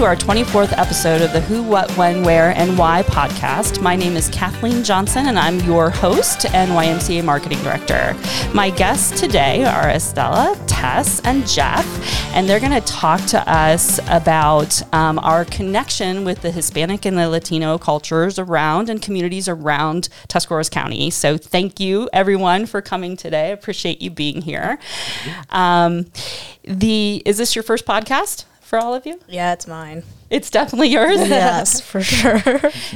To our 24th episode of the Who, What, When, Where, and Why podcast. My name is Kathleen Johnson, and I'm your host and YMCA Marketing Director. My guests today are Estela, Tess, and Jeff, and they're going to talk to us about um, our connection with the Hispanic and the Latino cultures around and communities around Tuscarawas County. So, thank you, everyone, for coming today. I appreciate you being here. Um, the is this your first podcast? For all of you? Yeah, it's mine. It's definitely yours. yes, for sure.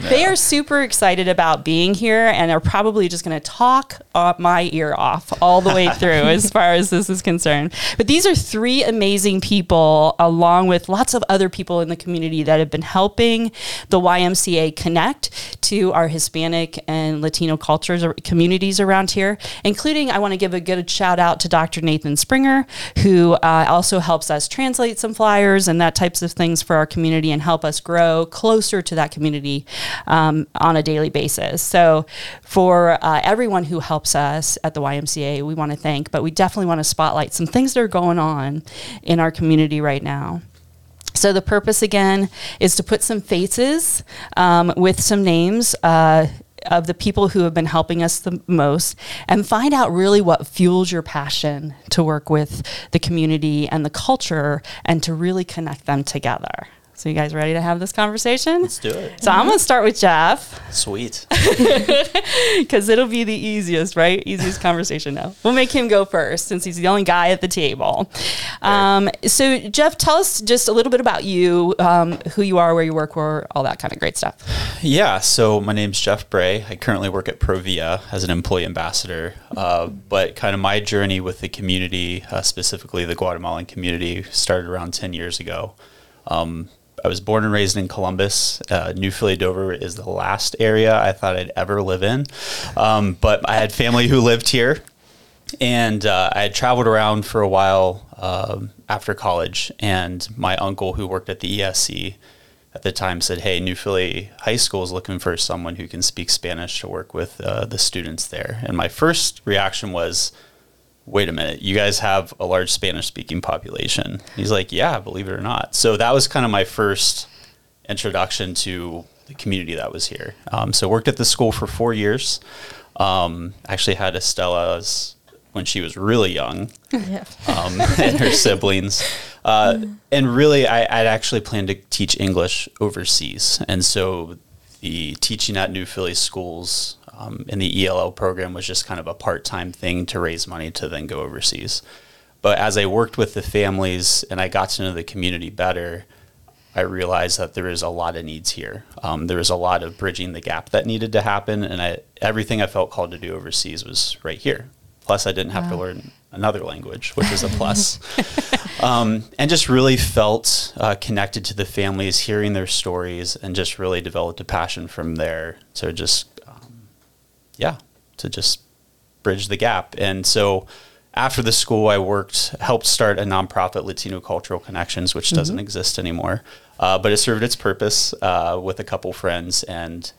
They are super excited about being here and are probably just going to talk uh, my ear off all the way through as far as this is concerned. But these are three amazing people, along with lots of other people in the community that have been helping the YMCA connect to our Hispanic and Latino cultures or communities around here, including I want to give a good shout out to Dr. Nathan Springer, who uh, also helps us translate some flyers and that types of things for our community community and help us grow closer to that community um, on a daily basis. So, for uh, everyone who helps us at the YMCA, we want to thank, but we definitely want to spotlight some things that are going on in our community right now. So, the purpose again is to put some faces um, with some names. Uh, of the people who have been helping us the most and find out really what fuels your passion to work with the community and the culture and to really connect them together. So you guys ready to have this conversation? Let's do it. So I'm gonna start with Jeff. Sweet. Because it'll be the easiest, right? Easiest conversation now. We'll make him go first since he's the only guy at the table. Um, so Jeff, tell us just a little bit about you, um, who you are, where you work, where all that kind of great stuff. Yeah. So my name's Jeff Bray. I currently work at Provia as an employee ambassador. Uh, but kind of my journey with the community, uh, specifically the Guatemalan community, started around 10 years ago. Um, I was born and raised in Columbus. Uh, New Philly Dover is the last area I thought I'd ever live in. Um, but I had family who lived here. And uh, I had traveled around for a while um, after college. And my uncle, who worked at the ESC at the time, said, Hey, New Philly High School is looking for someone who can speak Spanish to work with uh, the students there. And my first reaction was, wait a minute, you guys have a large Spanish speaking population. He's like, yeah, believe it or not. So that was kind of my first introduction to the community that was here. Um, so worked at the school for four years. Um, actually had Estela's when she was really young yeah. um, and her siblings. Uh, and really, I, I'd actually planned to teach English overseas. And so the teaching at New Philly schools um, and the ELL program was just kind of a part time thing to raise money to then go overseas. But as I worked with the families and I got to know the community better, I realized that there is a lot of needs here. Um, there was a lot of bridging the gap that needed to happen, and I, everything I felt called to do overseas was right here. Plus, I didn't have wow. to learn another language, which is a plus. um, and just really felt uh, connected to the families, hearing their stories, and just really developed a passion from there to just yeah, to just bridge the gap. And so after the school, I worked, helped start a nonprofit, Latino Cultural Connections, which mm-hmm. doesn't exist anymore. Uh, but it served its purpose uh, with a couple friends and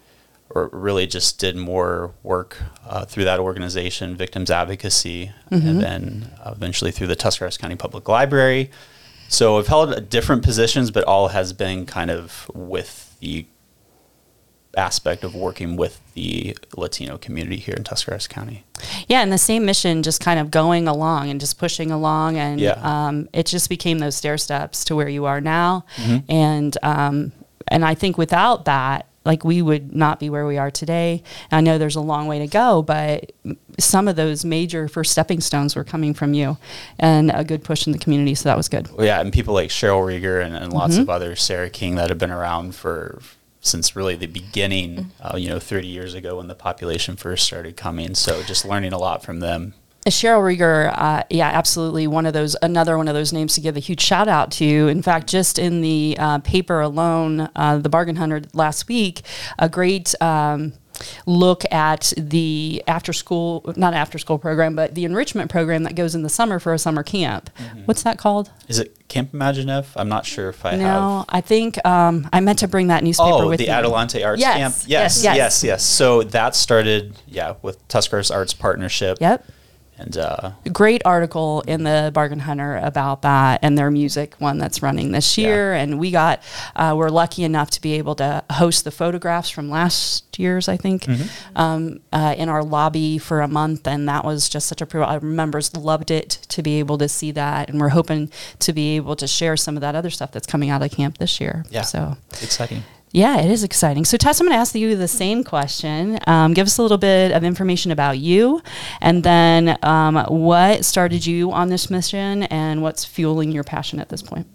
really just did more work uh, through that organization, victims advocacy, mm-hmm. and then eventually through the Tuscarawas County Public Library. So I've held different positions, but all has been kind of with the aspect of working with the Latino community here in Tuscarawas County. Yeah, and the same mission, just kind of going along and just pushing along, and yeah. um, it just became those stair steps to where you are now. Mm-hmm. And um, and I think without that, like we would not be where we are today. I know there's a long way to go, but some of those major first stepping stones were coming from you and a good push in the community. So that was good. Well, yeah. And people like Cheryl Rieger and, and lots mm-hmm. of others, Sarah King that have been around for, since really the beginning, uh, you know, 30 years ago when the population first started coming. So just learning a lot from them. Uh, Cheryl Rieger, uh, yeah, absolutely. One of those, another one of those names to give a huge shout out to. In fact, just in the uh, paper alone, uh, the Bargain Hunter last week, a great um, look at the after school, not after school program, but the enrichment program that goes in the summer for a summer camp. Mm-hmm. What's that called? Is it Camp Imagineif? I'm not sure if I no, have. I think um, I meant to bring that newspaper with me. oh, with the me. Adelante Arts yes, Camp. Yes, yes, yes, yes, yes. So that started, yeah, with Tuscarawas Arts Partnership. Yep And uh, great article in the Bargain Hunter about that and their music one that's running this Yeah. year. And we got, uh, we're lucky enough to be able to host the photographs from last year's, I think, um, uh, in our lobby for a month. And that was just such a, pro- our members loved it to be able to see that. And we're hoping to be able to share some of that other stuff that's coming out of camp this year. yeah, So. exciting. Yeah, it is exciting. So, Tess, I'm going to ask you the same question. Um, give us a little bit of information about you, and then um, what started you on this mission, and what's fueling your passion at this point.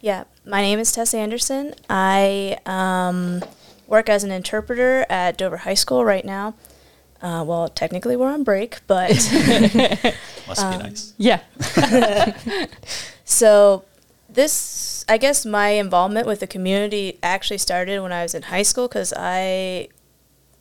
Yeah, my name is Tess Anderson. I um, work as an interpreter at Dover High School right now. Uh, well, technically we're on break, but Must Um, be nice. Yeah. so this, I guess, my involvement with the community actually started when I was in high school because I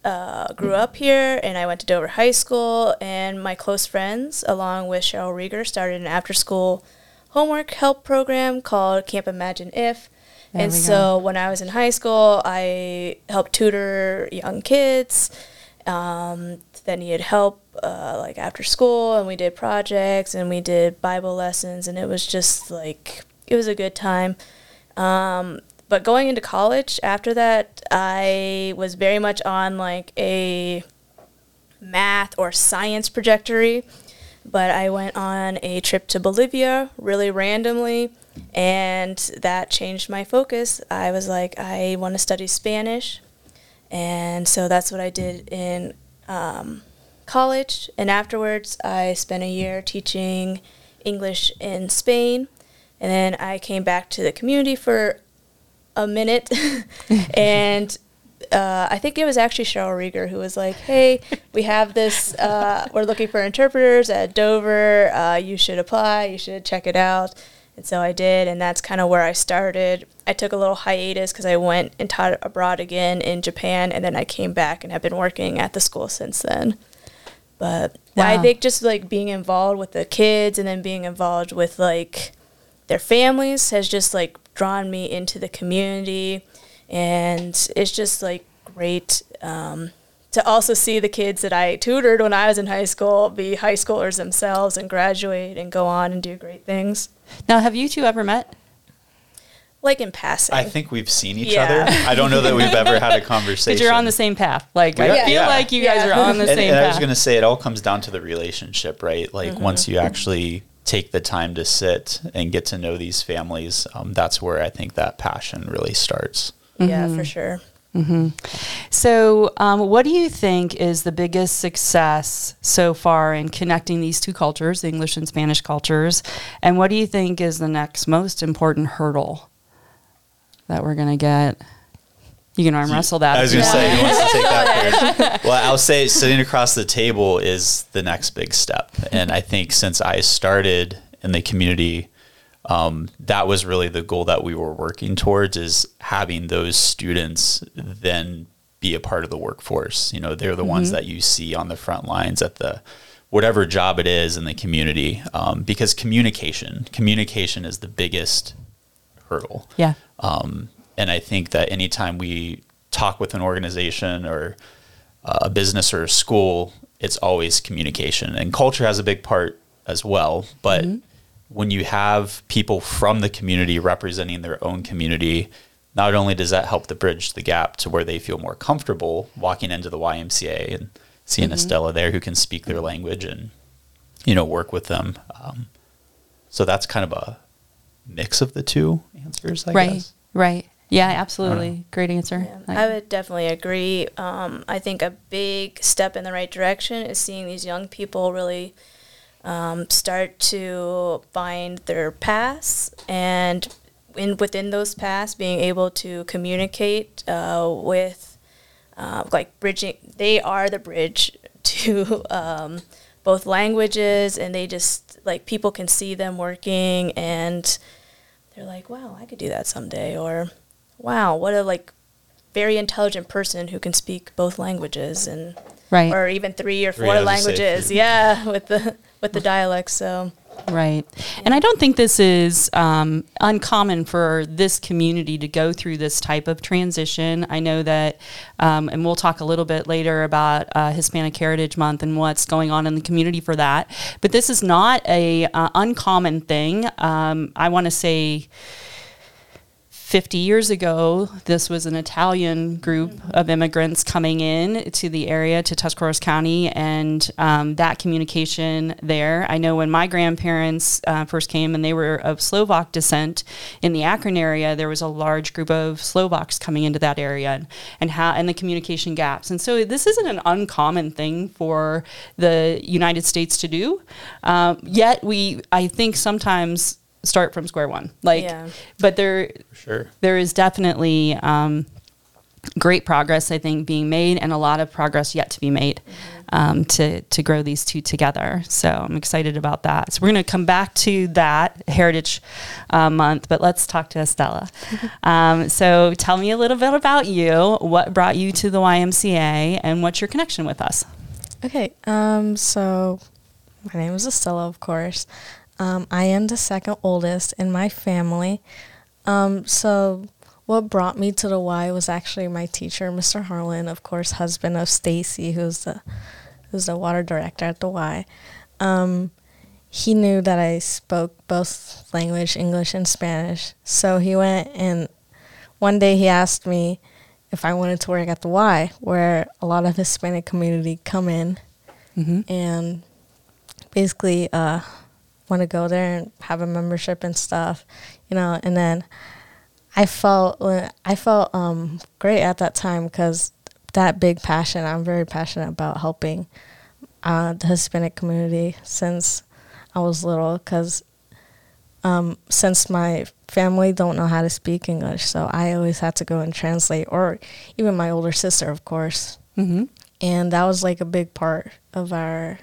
uh, grew up here and I went to Dover High School, and my close friends, along with Cheryl Rieger, started an after-school homework help program called Camp Imagine If. There and so when I was in high school, I helped tutor young kids um, that needed help, uh, like after school, and we did projects and we did Bible lessons, and it was just like it was a good time. Um, but going into college after that, I was very much on like a math or science trajectory. But I went on a trip to Bolivia really randomly, and that changed my focus. I was like, I want to study Spanish, and so that's what I did in um, college. And afterwards, I spent a year teaching English in Spain, and then I came back to the community for a minute, and uh, I think it was actually Cheryl Rieger who was like, "Hey, we have this. Uh, we're looking for interpreters at Dover. Uh, you should apply. You should check it out." And so I did, and that's kind of where I started. I took a little hiatus because I went and taught abroad again in Japan, and then I came back and have been working at the school since then. But I think just like being involved with the kids and then being involved with like their families has just like drawn me into the community and it's just like great um, to also see the kids that i tutored when i was in high school be high schoolers themselves and graduate and go on and do great things Now, have you two ever met? like in passing I think we've seen each Yeah. other. I don't know that we've ever had a conversation. Because you're on the same path. Like, We I are- feel yeah. like you guys are on the and, same and I was going to say, it all comes down to the relationship, right? Like Mm-hmm. once you actually take the time to sit and get to know these families, um, that's where I think that passion really starts. yeah Mm-hmm. for sure So, um, what do you think is the biggest success so far in connecting these two cultures, the English and Spanish cultures? And what do you think is the next most important hurdle that we're going to get? You can arm wrestle that. I was going to you say, who wants to take that first? Well, I'll say sitting across the table is the next big step. And I think since I started in the community, um, that was really the goal that we were working towards is having those students then be a part of the workforce. You know, they're the ones that you see on the front lines at the whatever job it is in the community um, because communication communication is the biggest hurdle Yeah. um, and I think that anytime we talk with an organization or uh, a business or a school, it's always communication. And culture has a big part as well. But when you have people from the community representing their own community, not only does that help to bridge the gap to where they feel more comfortable walking into the YMCA and seeing Estela there who can speak their language and, you know, work with them. Um, so that's kind of a mix of the two answers, I right. guess. Right. Yeah, absolutely. Great answer. Yeah, I would definitely agree. Um, I think a big step in the right direction is seeing these young people really um, start to find their paths and in within those paths being able to communicate uh, with uh, like bridging they are the bridge to um, both languages and they just like people can see them working and they're like wow i could do that someday or wow what a like very intelligent person who can speak both languages and Right. or even three or four I was gonna say languages yeah with the with the dialects so Right. And I don't think this is um, uncommon for this community to go through this type of transition. I know that, um, and we'll talk a little bit later about uh, Hispanic Heritage Month and what's going on in the community for that. But this is not a uh, uncommon thing. Um, I want to say 50 years ago, this was an Italian group of immigrants coming in to the area, to Tuscarawas County, and um, that communication there. I know when my grandparents uh, first came and they were of Slovak descent in the Akron area, there was a large group of Slovaks coming into that area and, and how and the communication gaps. And so this isn't an uncommon thing for the United States to do. Um, yet we, I think sometimes start from square one. Like, Yeah. but there Sure. there is definitely um, great progress, I think, being made, and a lot of progress yet to be made um, to to grow these two together. So I'm excited about that. So we're going to come back to that Heritage uh, Month, but let's talk to Estela. um, so tell me a little bit about you. What brought you to the YMCA, and what's your connection with us? Okay, um, so my name is Estela, of course. Um, I am the second oldest in my family. Um, so what brought me to the Y was actually my teacher, Mr. Harlan, of course, husband of Stacy, who's the who's the water director at the Y. Um, he knew that I spoke both language, English and Spanish. So he went and one day he asked me if I wanted to work at the Y, where a lot of Hispanic community come in Mm-hmm. and basically uh, want to go there and have a membership and stuff, you know. And then I felt I felt um, great at that time because that big passion. I'm very passionate about helping uh, the Hispanic community since I was little because um, since my family don't know how to speak English, so I always had to go and translate, or even my older sister, of course Mm-hmm. and that was like a big part of our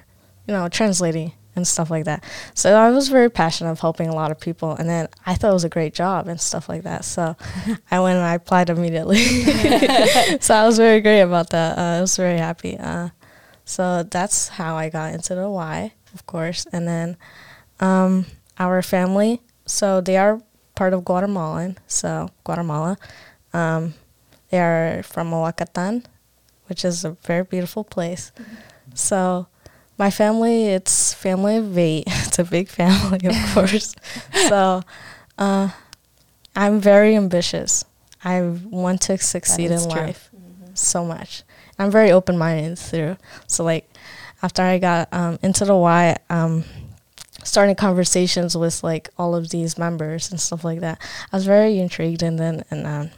you know translating and stuff like that. So i was very passionate of helping a lot of people and then i thought it was a great job and stuff like that. So i went and i applied immediately. So i was very great about that. Uh, i was very happy. Uh, so that's how i got into the y of course. And then um, our family so they are part of guatemalan so guatemala. Um, they are from Oaxacan, which is a very beautiful place. So, my family, it's family of eight. It's a big family, of course. so, uh, I'm very ambitious. I want to succeed in true. life so much. I'm very open minded through. So, like, after I got um, into the Y, um, starting conversations with like all of these members and stuff like that, I was very intrigued, and then and um,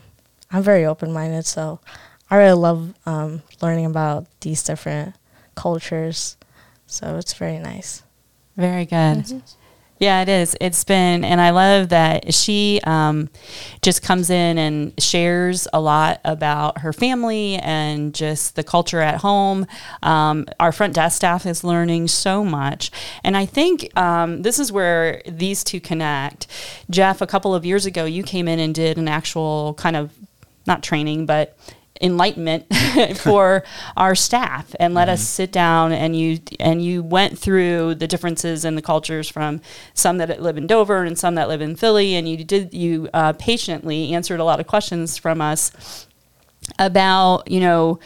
I'm very open minded, so I really love um, learning about these different cultures. So it's very nice. Very good. Yeah, it is. It's been, and I love that she um, just comes in and shares a lot about her family and just the culture at home. Um, our front desk staff is learning so much. And I think um, this is where these two connect. Jeff, a couple of years ago, you came in and did an actual kind of not training, but enlightenment for our staff and let us sit down and you and you went through the differences in the cultures from some that live in Dover and some that live in Philly and you did you uh, patiently answered a lot of questions from us about you know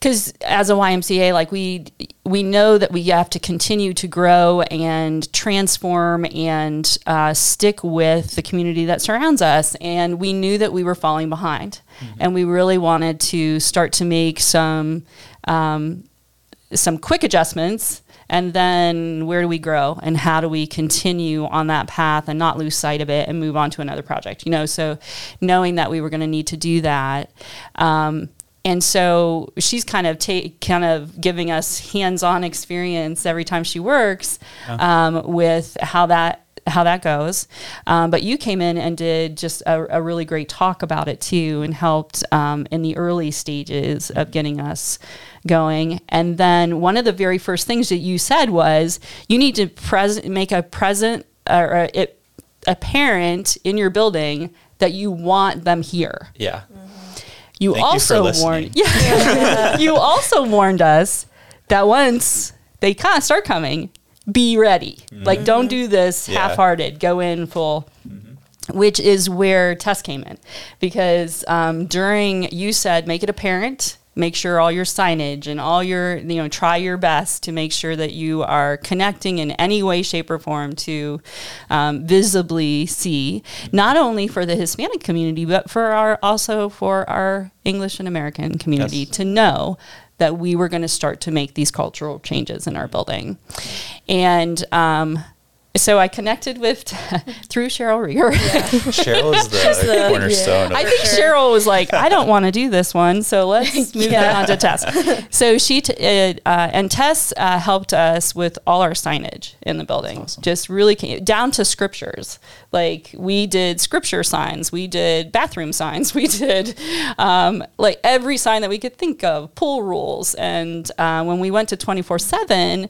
because as a YMCA, like we we know that we have to continue to grow and transform and uh, stick with the community that surrounds us. And we knew that we were falling behind, and we really wanted to start to make some um, some quick adjustments. And then where do we grow and how do we continue on that path and not lose sight of it and move on to another project? You know, so knowing that we were going to need to do that. Um, and so she's kind of ta- kind of giving us hands-on experience every time she works um, with how that how that goes. Um, but you came in and did just a, a really great talk about it too, and helped um, in the early stages of getting us going. And then one of the very first things that you said was you need to pres- make a present or uh, it, apparent in your building that you want them here. Yeah. You Thank also listening. warned. Yeah. you also warned us that once they kind of start coming, be ready. Like, don't do this Yeah. half-hearted. Go in full. Which is where Tess came in, because um, during you said make it apparent, make sure all your signage and all your you know try your best to make sure that you are connecting in any way, shape, or form to um, visibly see not only for the Hispanic community but for our also for our English and American community Yes. to know that we were going to start to make these cultural changes in our building. And um, so I connected with through Cheryl Rieger. Cheryl is the, the- cornerstone. I of think sure. Cheryl was like, I don't want to do this one, so let's move that on to Tess. So she t- uh, uh, and Tess uh, helped us with all our signage in the building, awesome. just really came, down to scriptures. Like we did scripture signs, we did bathroom signs, we did um, like every sign that we could think of, pool rules, and uh, when we went to twenty four seven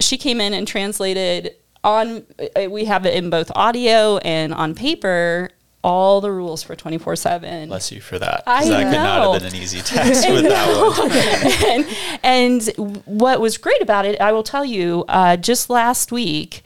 she came in and translated on uh, we have it in both audio and on paper all the rules for 24 7 Bless you for that. I 'cause that could know. not have been an easy task with that one. and, and what was great about it i will tell you uh, just last week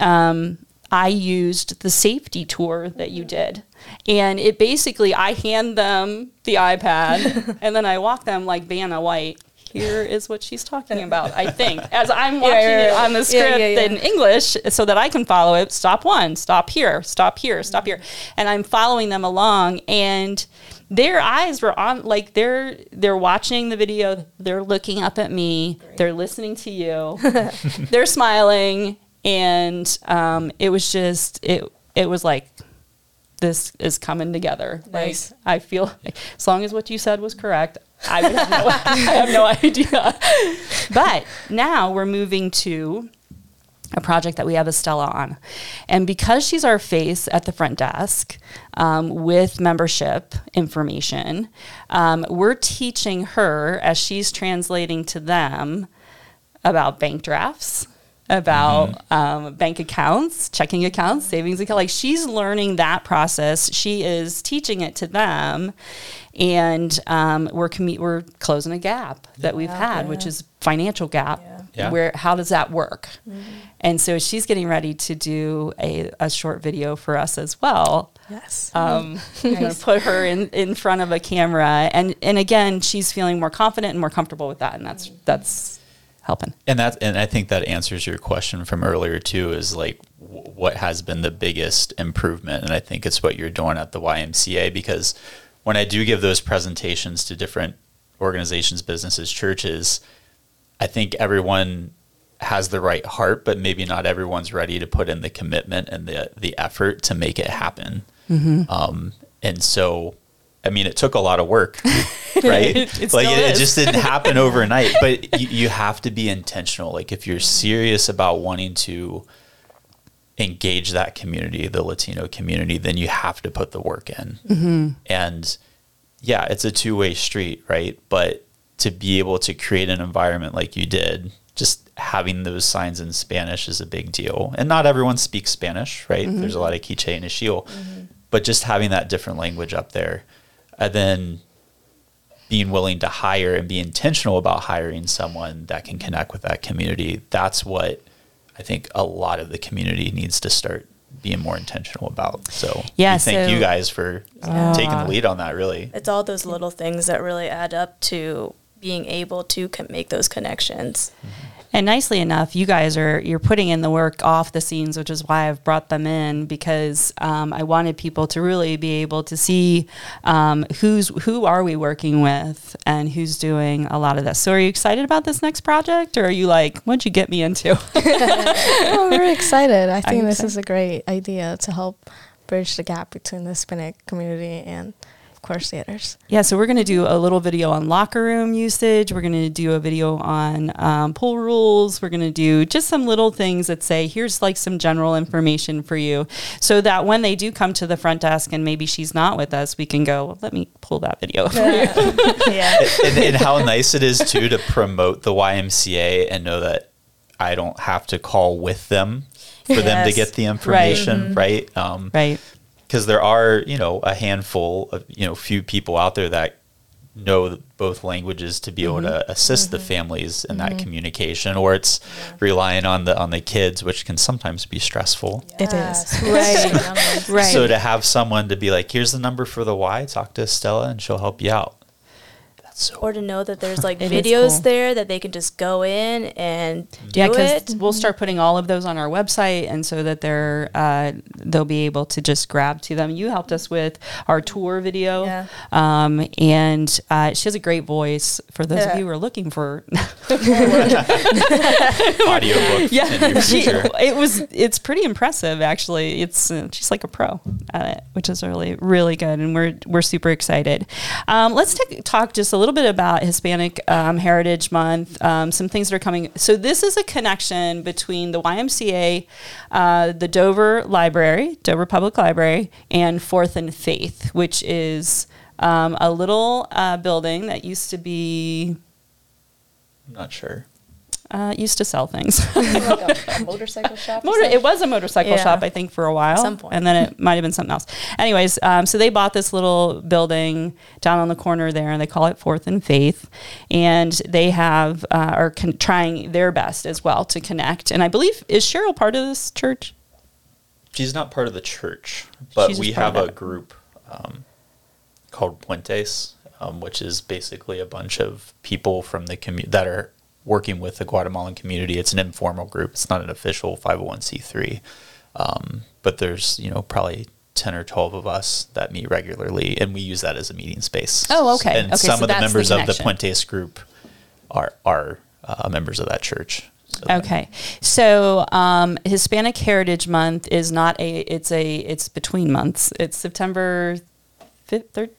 um, i used the safety tour that you did and it basically i hand them the ipad and then i walk them like vanna white here is what she's talking about i think. As i'm watching yeah, it on the script yeah, yeah. in english so that i can follow it stop one stop here stop here stop here. And i'm following them along and their eyes were on like they're they're watching the video they're looking up at me they're listening to you they're smiling and um, it was just it it was like this is coming together. Nice. like i feel like, as long as what you said was correct i have no, I have no idea but now we're moving to a project that we have Estela on. And because she's our face at the front desk um, with membership information, um, we're teaching her as she's translating to them about bank drafts. About um, bank accounts, checking accounts, savings account. Like she's learning that process. She is teaching it to them, and um, we're commu- we're closing a gap that we've had, which is financial gap. Yeah. Yeah. Where how does that work? And so she's getting ready to do a, a short video for us as well. Yes. Um, I'm going to put her in, in front of a camera, and and again, she's feeling more confident and more comfortable with that, and that's that's helping. And that, and I think that answers your question from earlier too. Is like, w- what has been the biggest improvement? And I think it's what you're doing at the YMCA because when I do give those presentations to different organizations, businesses, churches, I think everyone has the right heart, but maybe not everyone's ready to put in the commitment and the the effort to make it happen. Um, and so, I mean, it took a lot of work, right? It- like it, it just didn't happen overnight. But you, you have to be intentional. Like if you're serious about wanting to engage that community, the Latino community, then you have to put the work in. And yeah, it's a two way street, right? But to be able to create an environment like you did, just having those signs in Spanish is a big deal. And not everyone speaks Spanish, right? There's a lot of K'iche' and Ixil, but just having that different language up there, and then being willing to hire and be intentional about hiring someone that can connect with that community. That's what I think a lot of the community needs to start being more intentional about. So Yeah, we thank so- you guys for taking the lead on that. Really, It's all those little things that really add up to being able to co- make those connections. And nicely enough, you guys are you're putting in the work off the scenes, which is why I've brought them in because um, I wanted people to really be able to see um, who's who are we working with and who's doing a lot of this. So, are you excited about this next project, or are you like, what'd you get me into? I'm very excited. I think this excited. is a great idea to help bridge the gap between the Hispanic community and, of course, theaters. Yeah, so we're going to do a little video on locker room usage. We're going to do a video on um, pool rules. We're going to do just some little things that say, here's like some general information for you. So that when they do come to the front desk and maybe she's not with us, we can go, well, let me pull that video. for you." yeah. and, and how nice it is too to promote the YMCA and know that I don't have to call with them for them to get the information, right? Um, right. Because there are you know a handful of you know few people out there that know both languages to be able to mm-hmm. assist the mm-hmm. families in that mm-hmm. communication or it's relying on the on the kids which can sometimes be stressful. It Yeah, is. especially young ones. Right. so to have someone to be like here's the number for the y talk to stella and she'll help you out that's so Or to know that there's like It is videos cool. there that they can just go in and do yeah, it. we'll start putting all of those on our website, and so that they're uh, they'll be able to just grab to them. You helped us with our tour video, Yeah. um, and uh, she has a great voice. For those of you who are looking for, audiobook yeah, she, it was it's pretty impressive actually. It's uh, she's like a pro at it, which is really really good, and we're we're super excited. Um, let's take, talk just a little bit about Hispanic um, Heritage Month. Um, some things that are coming. So this is a connection between the YMCA, uh, the Dover Library, Dover Public Library, and Fourth and Faith, which is um, a little uh, building that used to be i'm not sure uh, used to sell things. like a, a motorcycle shop. Motor, it was a motorcycle Yeah. shop, I think, for a while. some point. And then it might have been something else. Anyways, um, so they bought this little building down on the corner there, and they call it Fourth and Faith. And they have, uh, are con- trying their best as well to connect. And I believe, is Cheryl part of this church? she's not part of the church but She's we have a group um, called puentes um, which is basically a bunch of people from the community that are working with the guatemalan community it's an informal group it's not an official 501c3 um, but there's you know probably 10 or 12 of us that meet regularly and we use that as a meeting space Oh, okay. and Okay, some so of the that's the members of the puentes group are are uh, members of that church So Okay, so um, Hispanic Heritage Month is not a. It's a. It's between months. It's September fifth. Third.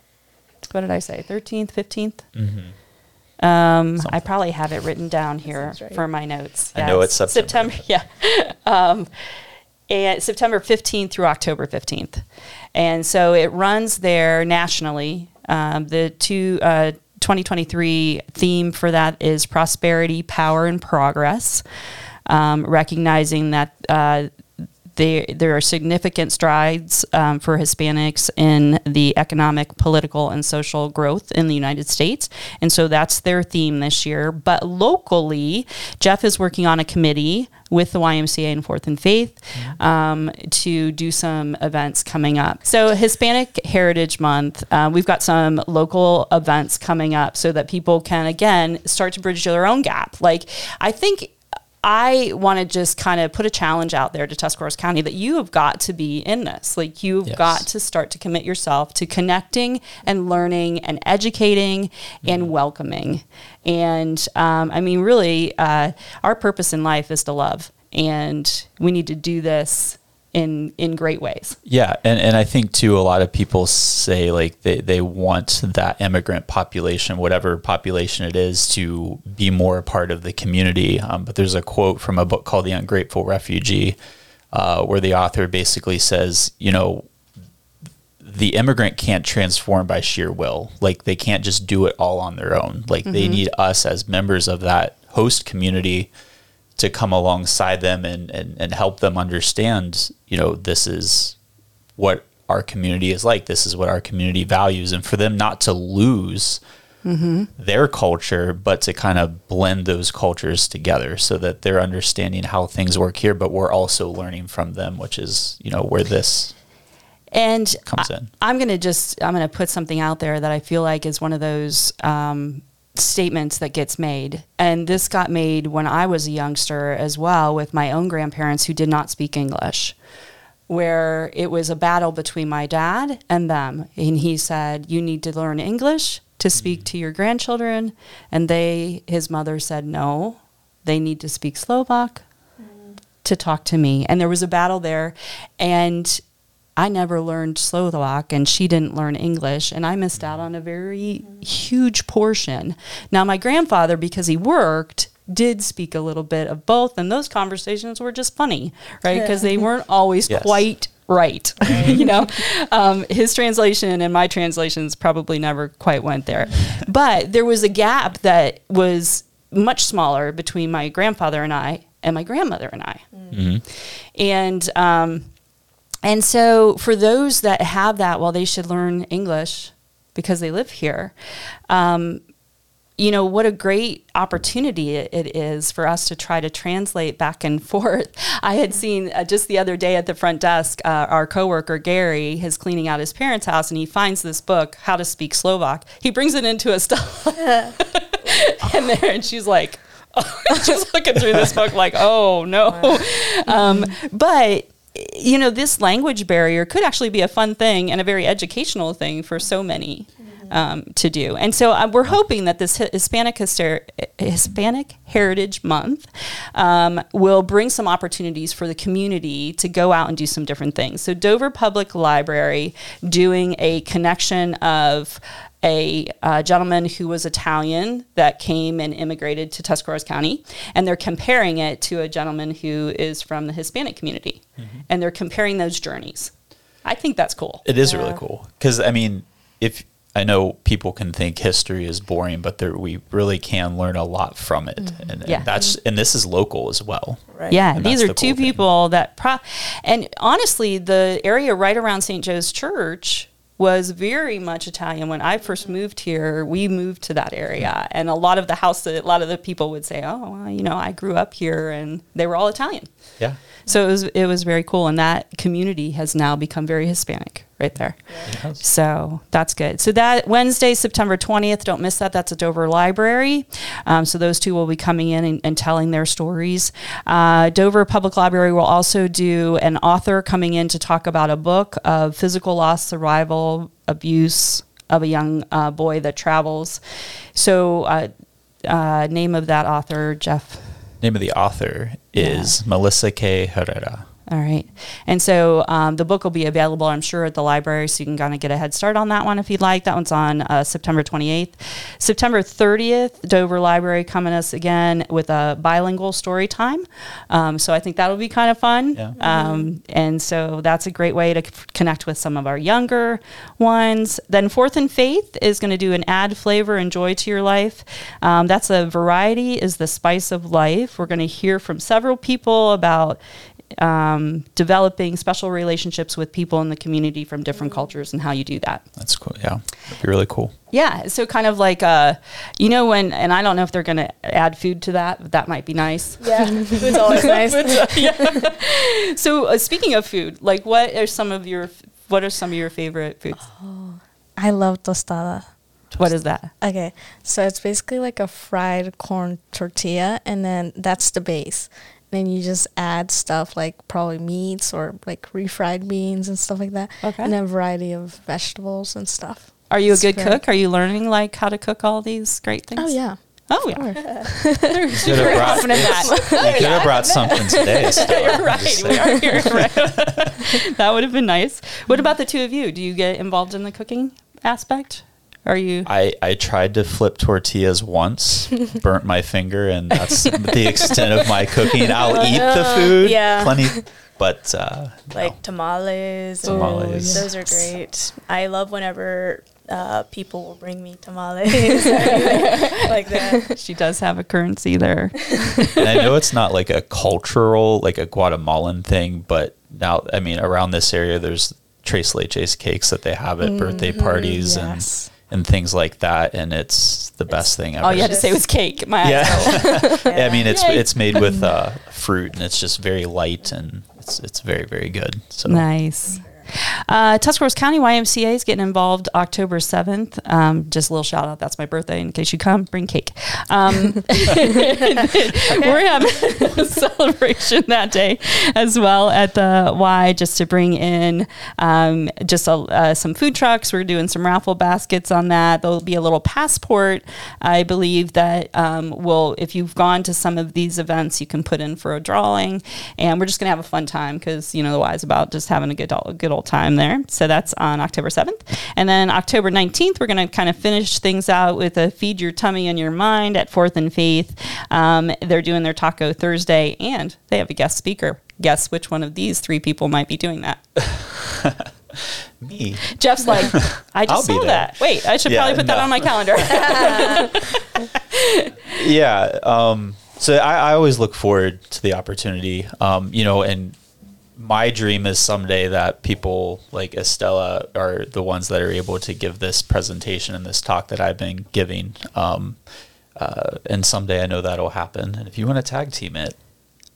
What did I say? Thirteenth, fifteenth. Mhm. Um, I probably have it written down here right. for my notes. I know it's September. Yeah. um, and September 15th through October 15th. And so it runs there nationally. Um, the two, uh, 2023 theme for that is prosperity, power, and progress, um, recognizing that uh, there, there are significant strides um, for Hispanics in the economic, political, and social growth in the United States. And so that's their theme this year. But locally, Jeff is working on a committee with the YMCA and Fourth and Faith um, to do some events coming up. So, Hispanic Heritage Month, uh, we've got some local events coming up so that people can, again, start to bridge their own gap. Like, I think I want to just kind of put a challenge out there to Tuscarawas County that you have got to be in this. Like you've Yes. got to start to commit yourself to connecting and learning and educating and welcoming. And um, I mean, really, uh, our purpose in life is to love, and we need to do this in in great ways. Yeah, and, and I think too a lot of people say like they, they want that immigrant population, whatever population it is, to be more a part of the community. Um, but there's a quote from a book called The Ungrateful Refugee, uh, where the author basically says, you know, the immigrant can't transform by sheer will. Like they can't just do it all on their own. Like they need us as members of that host community to come alongside them and, and, and help them understand, you know, this is what our community is like. This is what our community values. And for them not to lose their culture, but to kind of blend those cultures together so that they're understanding how things work here, but we're also learning from them, which is, you know, where this And Comes I, in. I'm going to just I'm going to put something out there that I feel like is one of those um, statements that gets made. And this got made when I was a youngster as well with my own grandparents who did not speak English. Where it was a battle between my dad and them. And he said, You need to learn English to hmm. speak to your grandchildren. And they, his mother said, No, they need to speak Slovak hmm. to talk to me. And there was a battle there. And I never learned Slovak and she didn't learn English. And I missed out on a very huge portion. Now, my grandfather, because he worked, did speak a little bit of both. And those conversations were just funny, right? Because they weren't always Yes. quite right. you know, um, his translation and my translations probably never quite went there. But there was a gap that was much smaller between my grandfather and I and my grandmother and I. And um, and so for those that have that, well, they should learn English because they live here. Um, you know what a great opportunity it, is for us to try to translate back and forth. I had seen uh, just the other day at the front desk, uh, our coworker Gary is cleaning out his parents' house, and he finds this book, How to Speak Slovak. He brings it into a stall, and there, and she's like, she's looking through this book like, oh no, um, but you know, this language barrier could actually be a fun thing and a very educational thing for so many um, to do. And so uh, we're hoping that this Hispanic Hispanic Heritage Month um, will bring some opportunities for the community to go out and do some different things. So Dover Public Library doing a connection of a uh, gentleman who was Italian that came and immigrated to Tuscarawas County, and they're comparing it to a gentleman who is from the Hispanic community, mm-hmm. and they're comparing those journeys. I think that's cool. It is yeah. really cool because I mean, if I know people can think history is boring, but there, we really can learn a lot from it, mm-hmm. and, yeah. that's and this is local as well. Right. Yeah, and these are the two cool people thing. that, pro- and honestly, the area right around St. Joe's Church was very much Italian. When I first moved here, we moved to that area, and a lot of the house, a lot of the people would say, "Oh, well, you know, I grew up here," and they were all Italian. Yeah. So it was it was very cool, and that community has now become very Hispanic right there. So that's good. So that Wednesday, September twentieth, don't miss that. That's at Dover Library. Um, so those two will be coming in and, and telling their stories. Uh, Dover Public Library will also do an author coming in to talk about a book of physical loss, survival, abuse of a young uh, boy that travels. So. Uh, uh name of that author, Jeff name of the author is yeah. Melissa K. Herrera. All right. And so um, the book will be available, I'm sure, at the library, so you can kind of get a head start on that one if you'd like. That one's on uh, September 28th. September 30th, Dover Library coming us again with a bilingual story time. Um, so I think that'll be kind of fun. Yeah. Um, and so that's a great way to c- connect with some of our younger ones. Then Fourth and Faith is going to do an add flavor and joy to your life. Um, that's a variety is the spice of life. We're going to hear from several people about um, developing special relationships with people in the community from different cultures and how you do that. That's cool. Yeah, that'd be really cool. Yeah, so kind of like uh, you know when, and I don't know if they're going to add food to that, but that might be nice. Yeah, food's always nice. yeah. So uh, speaking of food, like what are some of your what are some of your favorite foods? Oh, I love tostada. What is that? Okay, so it's basically like a fried corn tortilla, and then that's the base then you just add stuff like probably meats or like refried beans and stuff like that. Okay. And a variety of vegetables and stuff. Are you a good cook? Are you learning like how to cook all these great things? Oh yeah. Oh yeah. you could have brought, you oh, could have brought something today. You're right. We are here. Right? that would have been nice. What about the two of you? Do you get involved in the cooking aspect? Are you? I, I tried to flip tortillas once, burnt my finger, and that's the extent of my cooking. I'll eat the food, yeah, plenty, but uh, like no. tamales. Tamales, those are great. I love whenever uh, people will bring me tamales like that. She does have a currency there. and I know it's not like a cultural, like a Guatemalan thing, but now, I mean, around this area, there's tres leches cakes that they have at mm-hmm, birthday parties yes. and and things like that, and it's the best thing ever. All you had to say it was cake. My yeah. yeah. I mean it's Yay. it's made with uh, fruit, and it's just very light, and it's it's very very good. So nice. Uh, County YMCA is getting involved October 7th. Um, just a little shout out. That's my birthday. In case you come, bring cake. Um, we're having a celebration that day as well at the Y just to bring in um, just a, uh, some food trucks. We're doing some raffle baskets on that. There'll be a little passport, I believe, that um, will, if you've gone to some of these events, you can put in for a drawing. And we're just going to have a fun time because, you know, the Y is about just having a good, good old time there. So that's on October 7th. And then October 19th, we're going to kind of finish things out with a Feed Your Tummy and Your Mind at Fourth and Faith. Um, they're doing their Taco Thursday and they have a guest speaker. Guess which one of these three people might be doing that? Me. Jeff's like, I just saw that. Wait, I should yeah, probably put no. that on my calendar. yeah. Um, so I, I, always look forward to the opportunity, um, you know, and my dream is someday that people like Estela are the ones that are able to give this presentation and this talk that I've been giving. Um, uh, and someday I know that'll happen. And if you want to tag team it,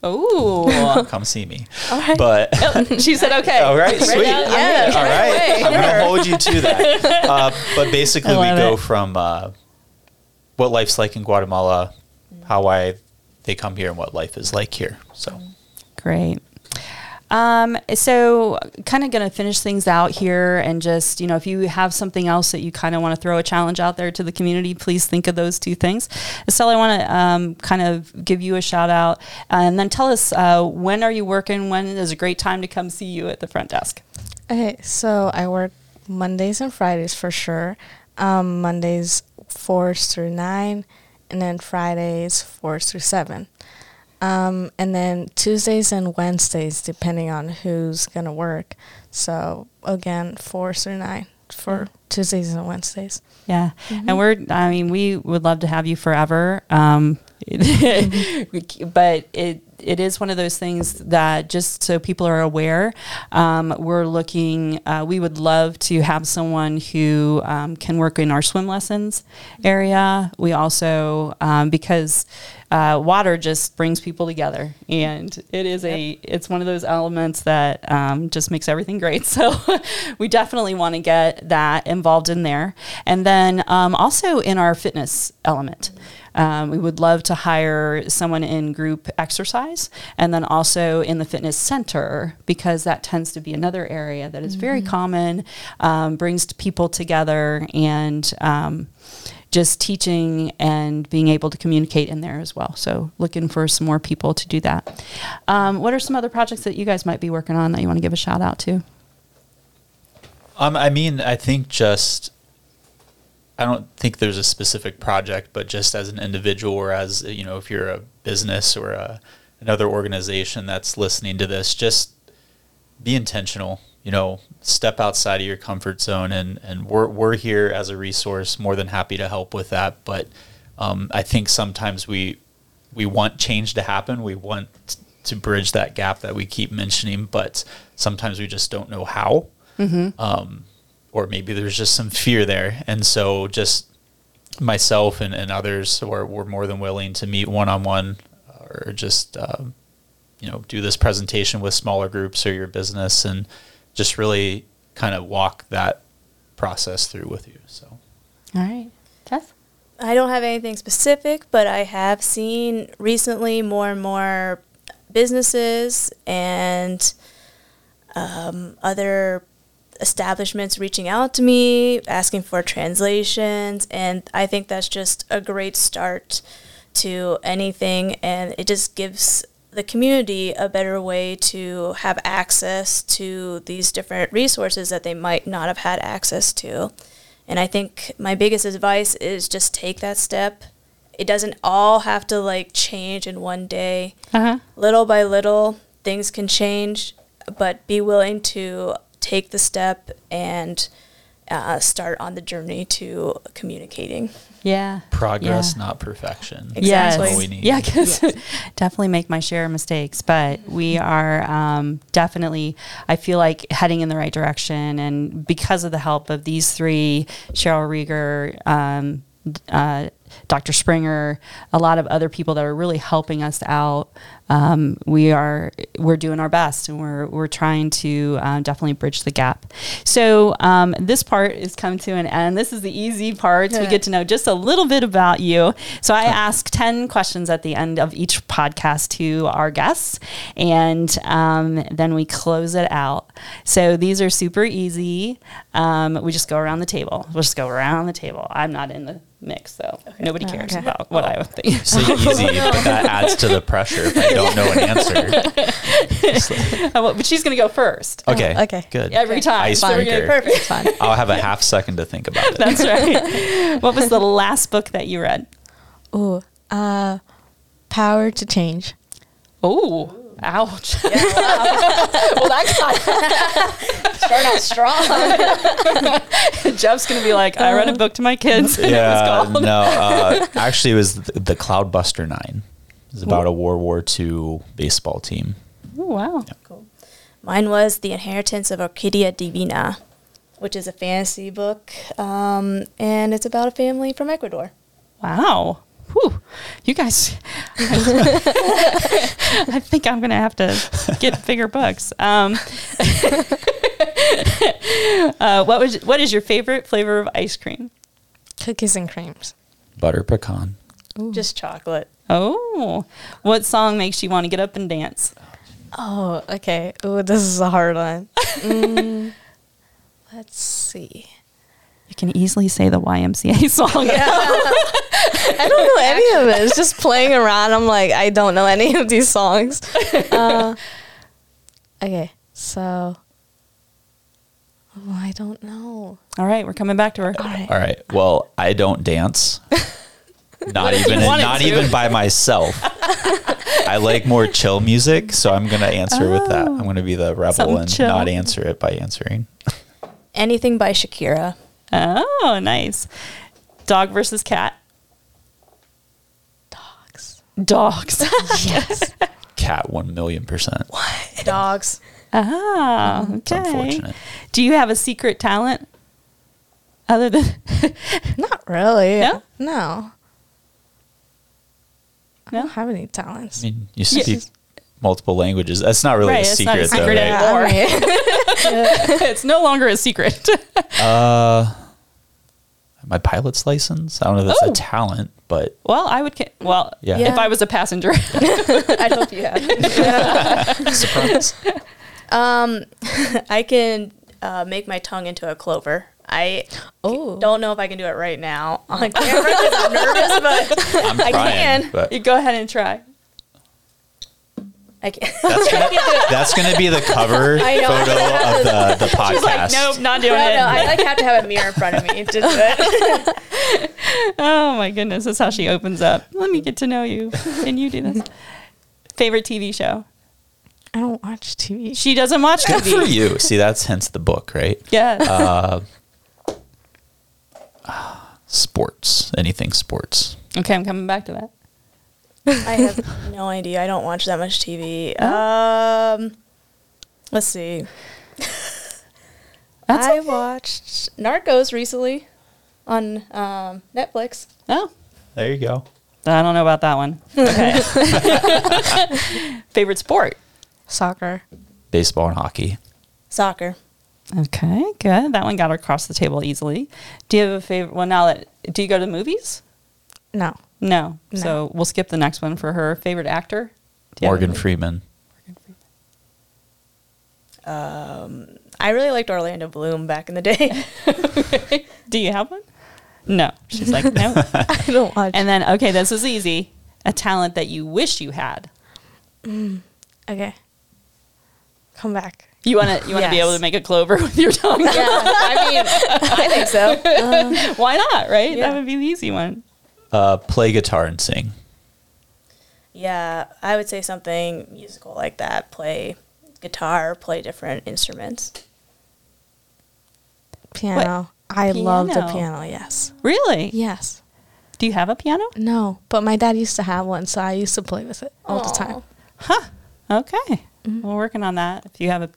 Oh, come see me. right. But she said okay. all right, Right sweet. now, yeah, All right right. I'm gonna hold you to that. Uh, but basically, we go it. from uh, what life's like in Guatemala, how I they come here, and what life is like here. So. Great. Um, so kind of going to finish things out here and just, you know, if you have something else that you kind of want to throw a challenge out there to the community, please think of those two things. Estela, I want to um, kind of give you a shout out and then tell us uh, when are you working? When is a great time to come see you at the front desk? Okay, so I work Mondays and Fridays for sure. Um, Mondays four through nine, and then Fridays four through seven. Um, and then Tuesdays and Wednesdays, depending on who's gonna work. So again, four through nine for Tuesdays and Wednesdays. Yeah. And we're, I mean, we would love to have you forever. Um, but it, it is one of those things that just so people are aware, um, we're looking, uh, we would love to have someone who um, can work in our swim lessons area. We also, um, because uh, water just brings people together and it is a, it's one of those elements that um, just makes everything great. So we definitely want to get that involved in there. And then um, also in our fitness element. Um, we would love to hire someone in group exercise and then also in the fitness center because that tends to be another area that is very common, um, brings people together and um, just teaching and being able to communicate in there as well. So looking for some more people to do that. Um, what are some other projects that you guys might be working on that you want to give a shout out to? Um, I mean, I think just I don't think there's a specific project, but just as an individual or as you know, if you're a business or a, another organization that's listening to this, just be intentional. You know, step outside of your comfort zone, and and we're we're here as a resource, more than happy to help with that. But um, I think sometimes we we want change to happen. We want to bridge that gap that we keep mentioning, but sometimes we just don't know how um, or maybe there's just some fear there. And so just myself and, and others were, were more than willing to meet one-on-one or just, um, you know, do this presentation with smaller groups or your business and just really kind of walk that process through with you. So. All right. Tess? I don't have anything specific, but I have seen recently more and more businesses and um, other establishments reaching out to me, asking for translations, and I think that's just a great start to anything, and it just gives the community a better way to have access to these different resources that they might not have had access to. And I think my biggest advice is just take that step. It doesn't all have to like change in one day. Uh-huh. Little by little, things can change, but be willing to take the step and uh, start on the journey to communicating. Yeah. Progress, Yeah. not perfection. Exactly. Yes. That's we need. Yeah, because definitely make my share of mistakes, but we are um, definitely, I feel like heading in the right direction. And because of the help of these three, Cheryl Rieger, um, uh, Dr. Springer, a lot of other people that are really helping us out. Um, we are we're doing our best, and we're we're trying to uh, definitely bridge the gap. So um, this part is come to an end. This is the easy part. We get to know just a little bit about you. So I ask ten questions at the end of each podcast to our guests, and um, then we close it out. So these are super easy. Um, we just go around the table. We'll just go around the table. I'm not in the mix, so nobody cares Okay. about what I would think. Say easy, but that adds to the pressure if I don't know an answer. Well, but she's going to go first Okay. okay. Good. every time. So we're gonna- Icebreaker. Perfect. Fine. I'll have a half second to think about it. That's right. what was the last book that you read? Oh, uh, power to change. Oh, ouch. well, that Start out strong. Jeff's going to be like, I read a book to my kids. and it was Yeah, no. Uh, actually, it was the, the Cloudbuster Nine. It's about a World War II baseball team. Oh, wow. cool. Mine was The Inheritance of Orquídea Divina, which is a fantasy book, um, and it's about a family from Ecuador. Wow. Whew. You guys, I think I'm going to have to get bigger books. Um, uh, what was what is your favorite flavor of ice cream? Cookies and creams. Butter pecan. Just chocolate. Oh, what song makes you want to get up and dance? Oh, okay. Ooh, this is a hard one. Mm, let's see. You can easily say the YMCA song. I don't know any of it. It's just playing around. I'm like, I don't know any of these songs. Uh, okay, so. Oh, I don't know. All right, we're coming back to her. All right. All right. Well, I don't dance. Not even not to. even by myself. I like more chill music, so I'm gonna answer with that. I'm gonna be the rebel and chill. not answer it by answering. Anything by Shakira. Oh, nice. Dog versus cat. Dogs. Dogs. Yes. Cat one million percent. What? Dogs. ah, It's okay. unfortunate. Do you have a secret talent other than Not really. No? No. I don't have any talents. I mean, you speak multiple languages. That's not really Right, a it's not a secret, though, secret right? anymore. I mean, it's no longer a secret? Uh, my pilot's license. I don't know if that's Oh. a talent, but well, I would. Well, Yeah. if I was a passenger, I hope you have. surprise. Um, I can uh, make my tongue into a clover. I Oh. don't know if I can do it right now on camera because I'm nervous, but I'm I trying, can. but you go ahead and try. I can. that's gonna, that's gonna be the cover I know. photo of the, the podcast. She's like, nope, not No, doing no, it. I like have to have a mirror in front of me to do it. oh my goodness, that's how she opens up. Let me get to know you. and you do this? Favorite TV show? I don't watch TV. She doesn't watch Good for TV. you. See, that's hence the book, right? Yeah. Uh, sports. Anything sports. okay, I'm coming back to that. I have no idea. I don't watch that much TV. Um, let's see. That's I okay. watched Narcos recently on um, Netflix. Oh, There you go. I don't know about that one. Okay. Favorite sport? Soccer. Baseball and hockey. Soccer. Okay, good. That one got across the table easily. Do you have a favorite? Well, now that do you go to movies? No. No. No. So we'll skip the next one for her. Favorite actor? Do you Morgan Freeman. Um, I really liked Orlando Bloom back in the day. Do you have one? No. She's like, no. I don't watch. and then, okay, this is easy. A talent that you wish you had. okay. Come back. You want to you want to be able to make a clover with your tongue? yeah, I mean, I think so. Why not? Right? Yeah. That would be the easy one. Uh, play guitar and sing. Yeah, I would say something musical like that. Play guitar, play different instruments. Piano. I love the Piano. piano. Yes. Really? Yes. Do you have a piano? No, but my dad used to have one, so I used to play with it all the time. Huh. Okay. We're working on that. If you have a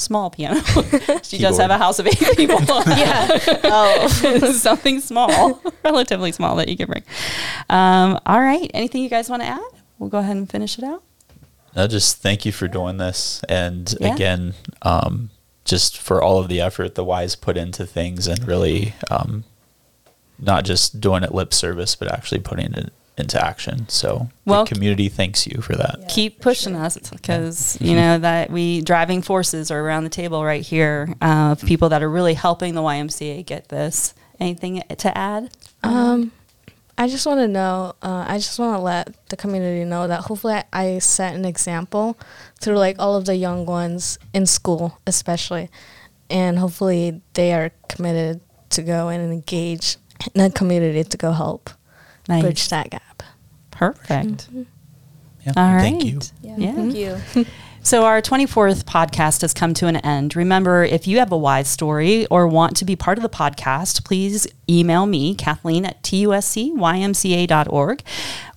small piano, she does have a house of eight people. yeah. Oh, something small, relatively small that you can bring. Um, all right. Anything you guys want to add? We'll go ahead and finish it out. No, just thank you for doing this, and Yeah. again, um, just for all of the effort the Wise put into things, and really um, not just doing it lip service, but actually putting it into action. So Well- the community thanks you for that. Yeah, Keep for pushing sure. us because you know that we driving forces are around the table right here uh, of people that are really helping the YMCA get this. Anything to add? Um, I just want to know. Uh, I just want to let the community know that hopefully I, I set an example through like all of the young ones in school, especially, and hopefully they are committed to go and engage in the community to go help Nice. bridge that gap. Perfect. Mm-hmm. Yeah, All right. Thank you. Yeah, Yeah. thank you. So, our 24th podcast has come to an end. Remember, if you have a wise story or want to be part of the podcast, please email me, Kathleen at tuscymca.org.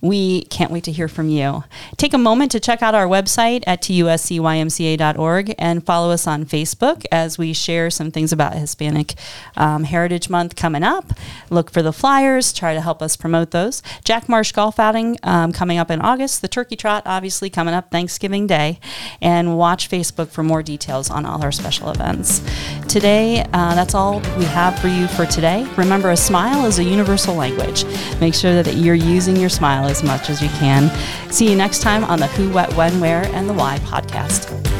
We can't wait to hear from you. Take a moment to check out our website at tuscymca.org and follow us on Facebook as we share some things about Hispanic um, Heritage Month coming up. Look for the flyers, try to help us promote those. Jack Marsh Golf Outing um, coming up in August, the Turkey Trot obviously coming up Thanksgiving Day, and watch Facebook for more details on all our special events. Today, uh, that's all we have for you for today. Remember, a smile is a universal language. Make sure that you're using your smile as much as you can. See you next time on the Who, What, When, Where, and the Why podcast.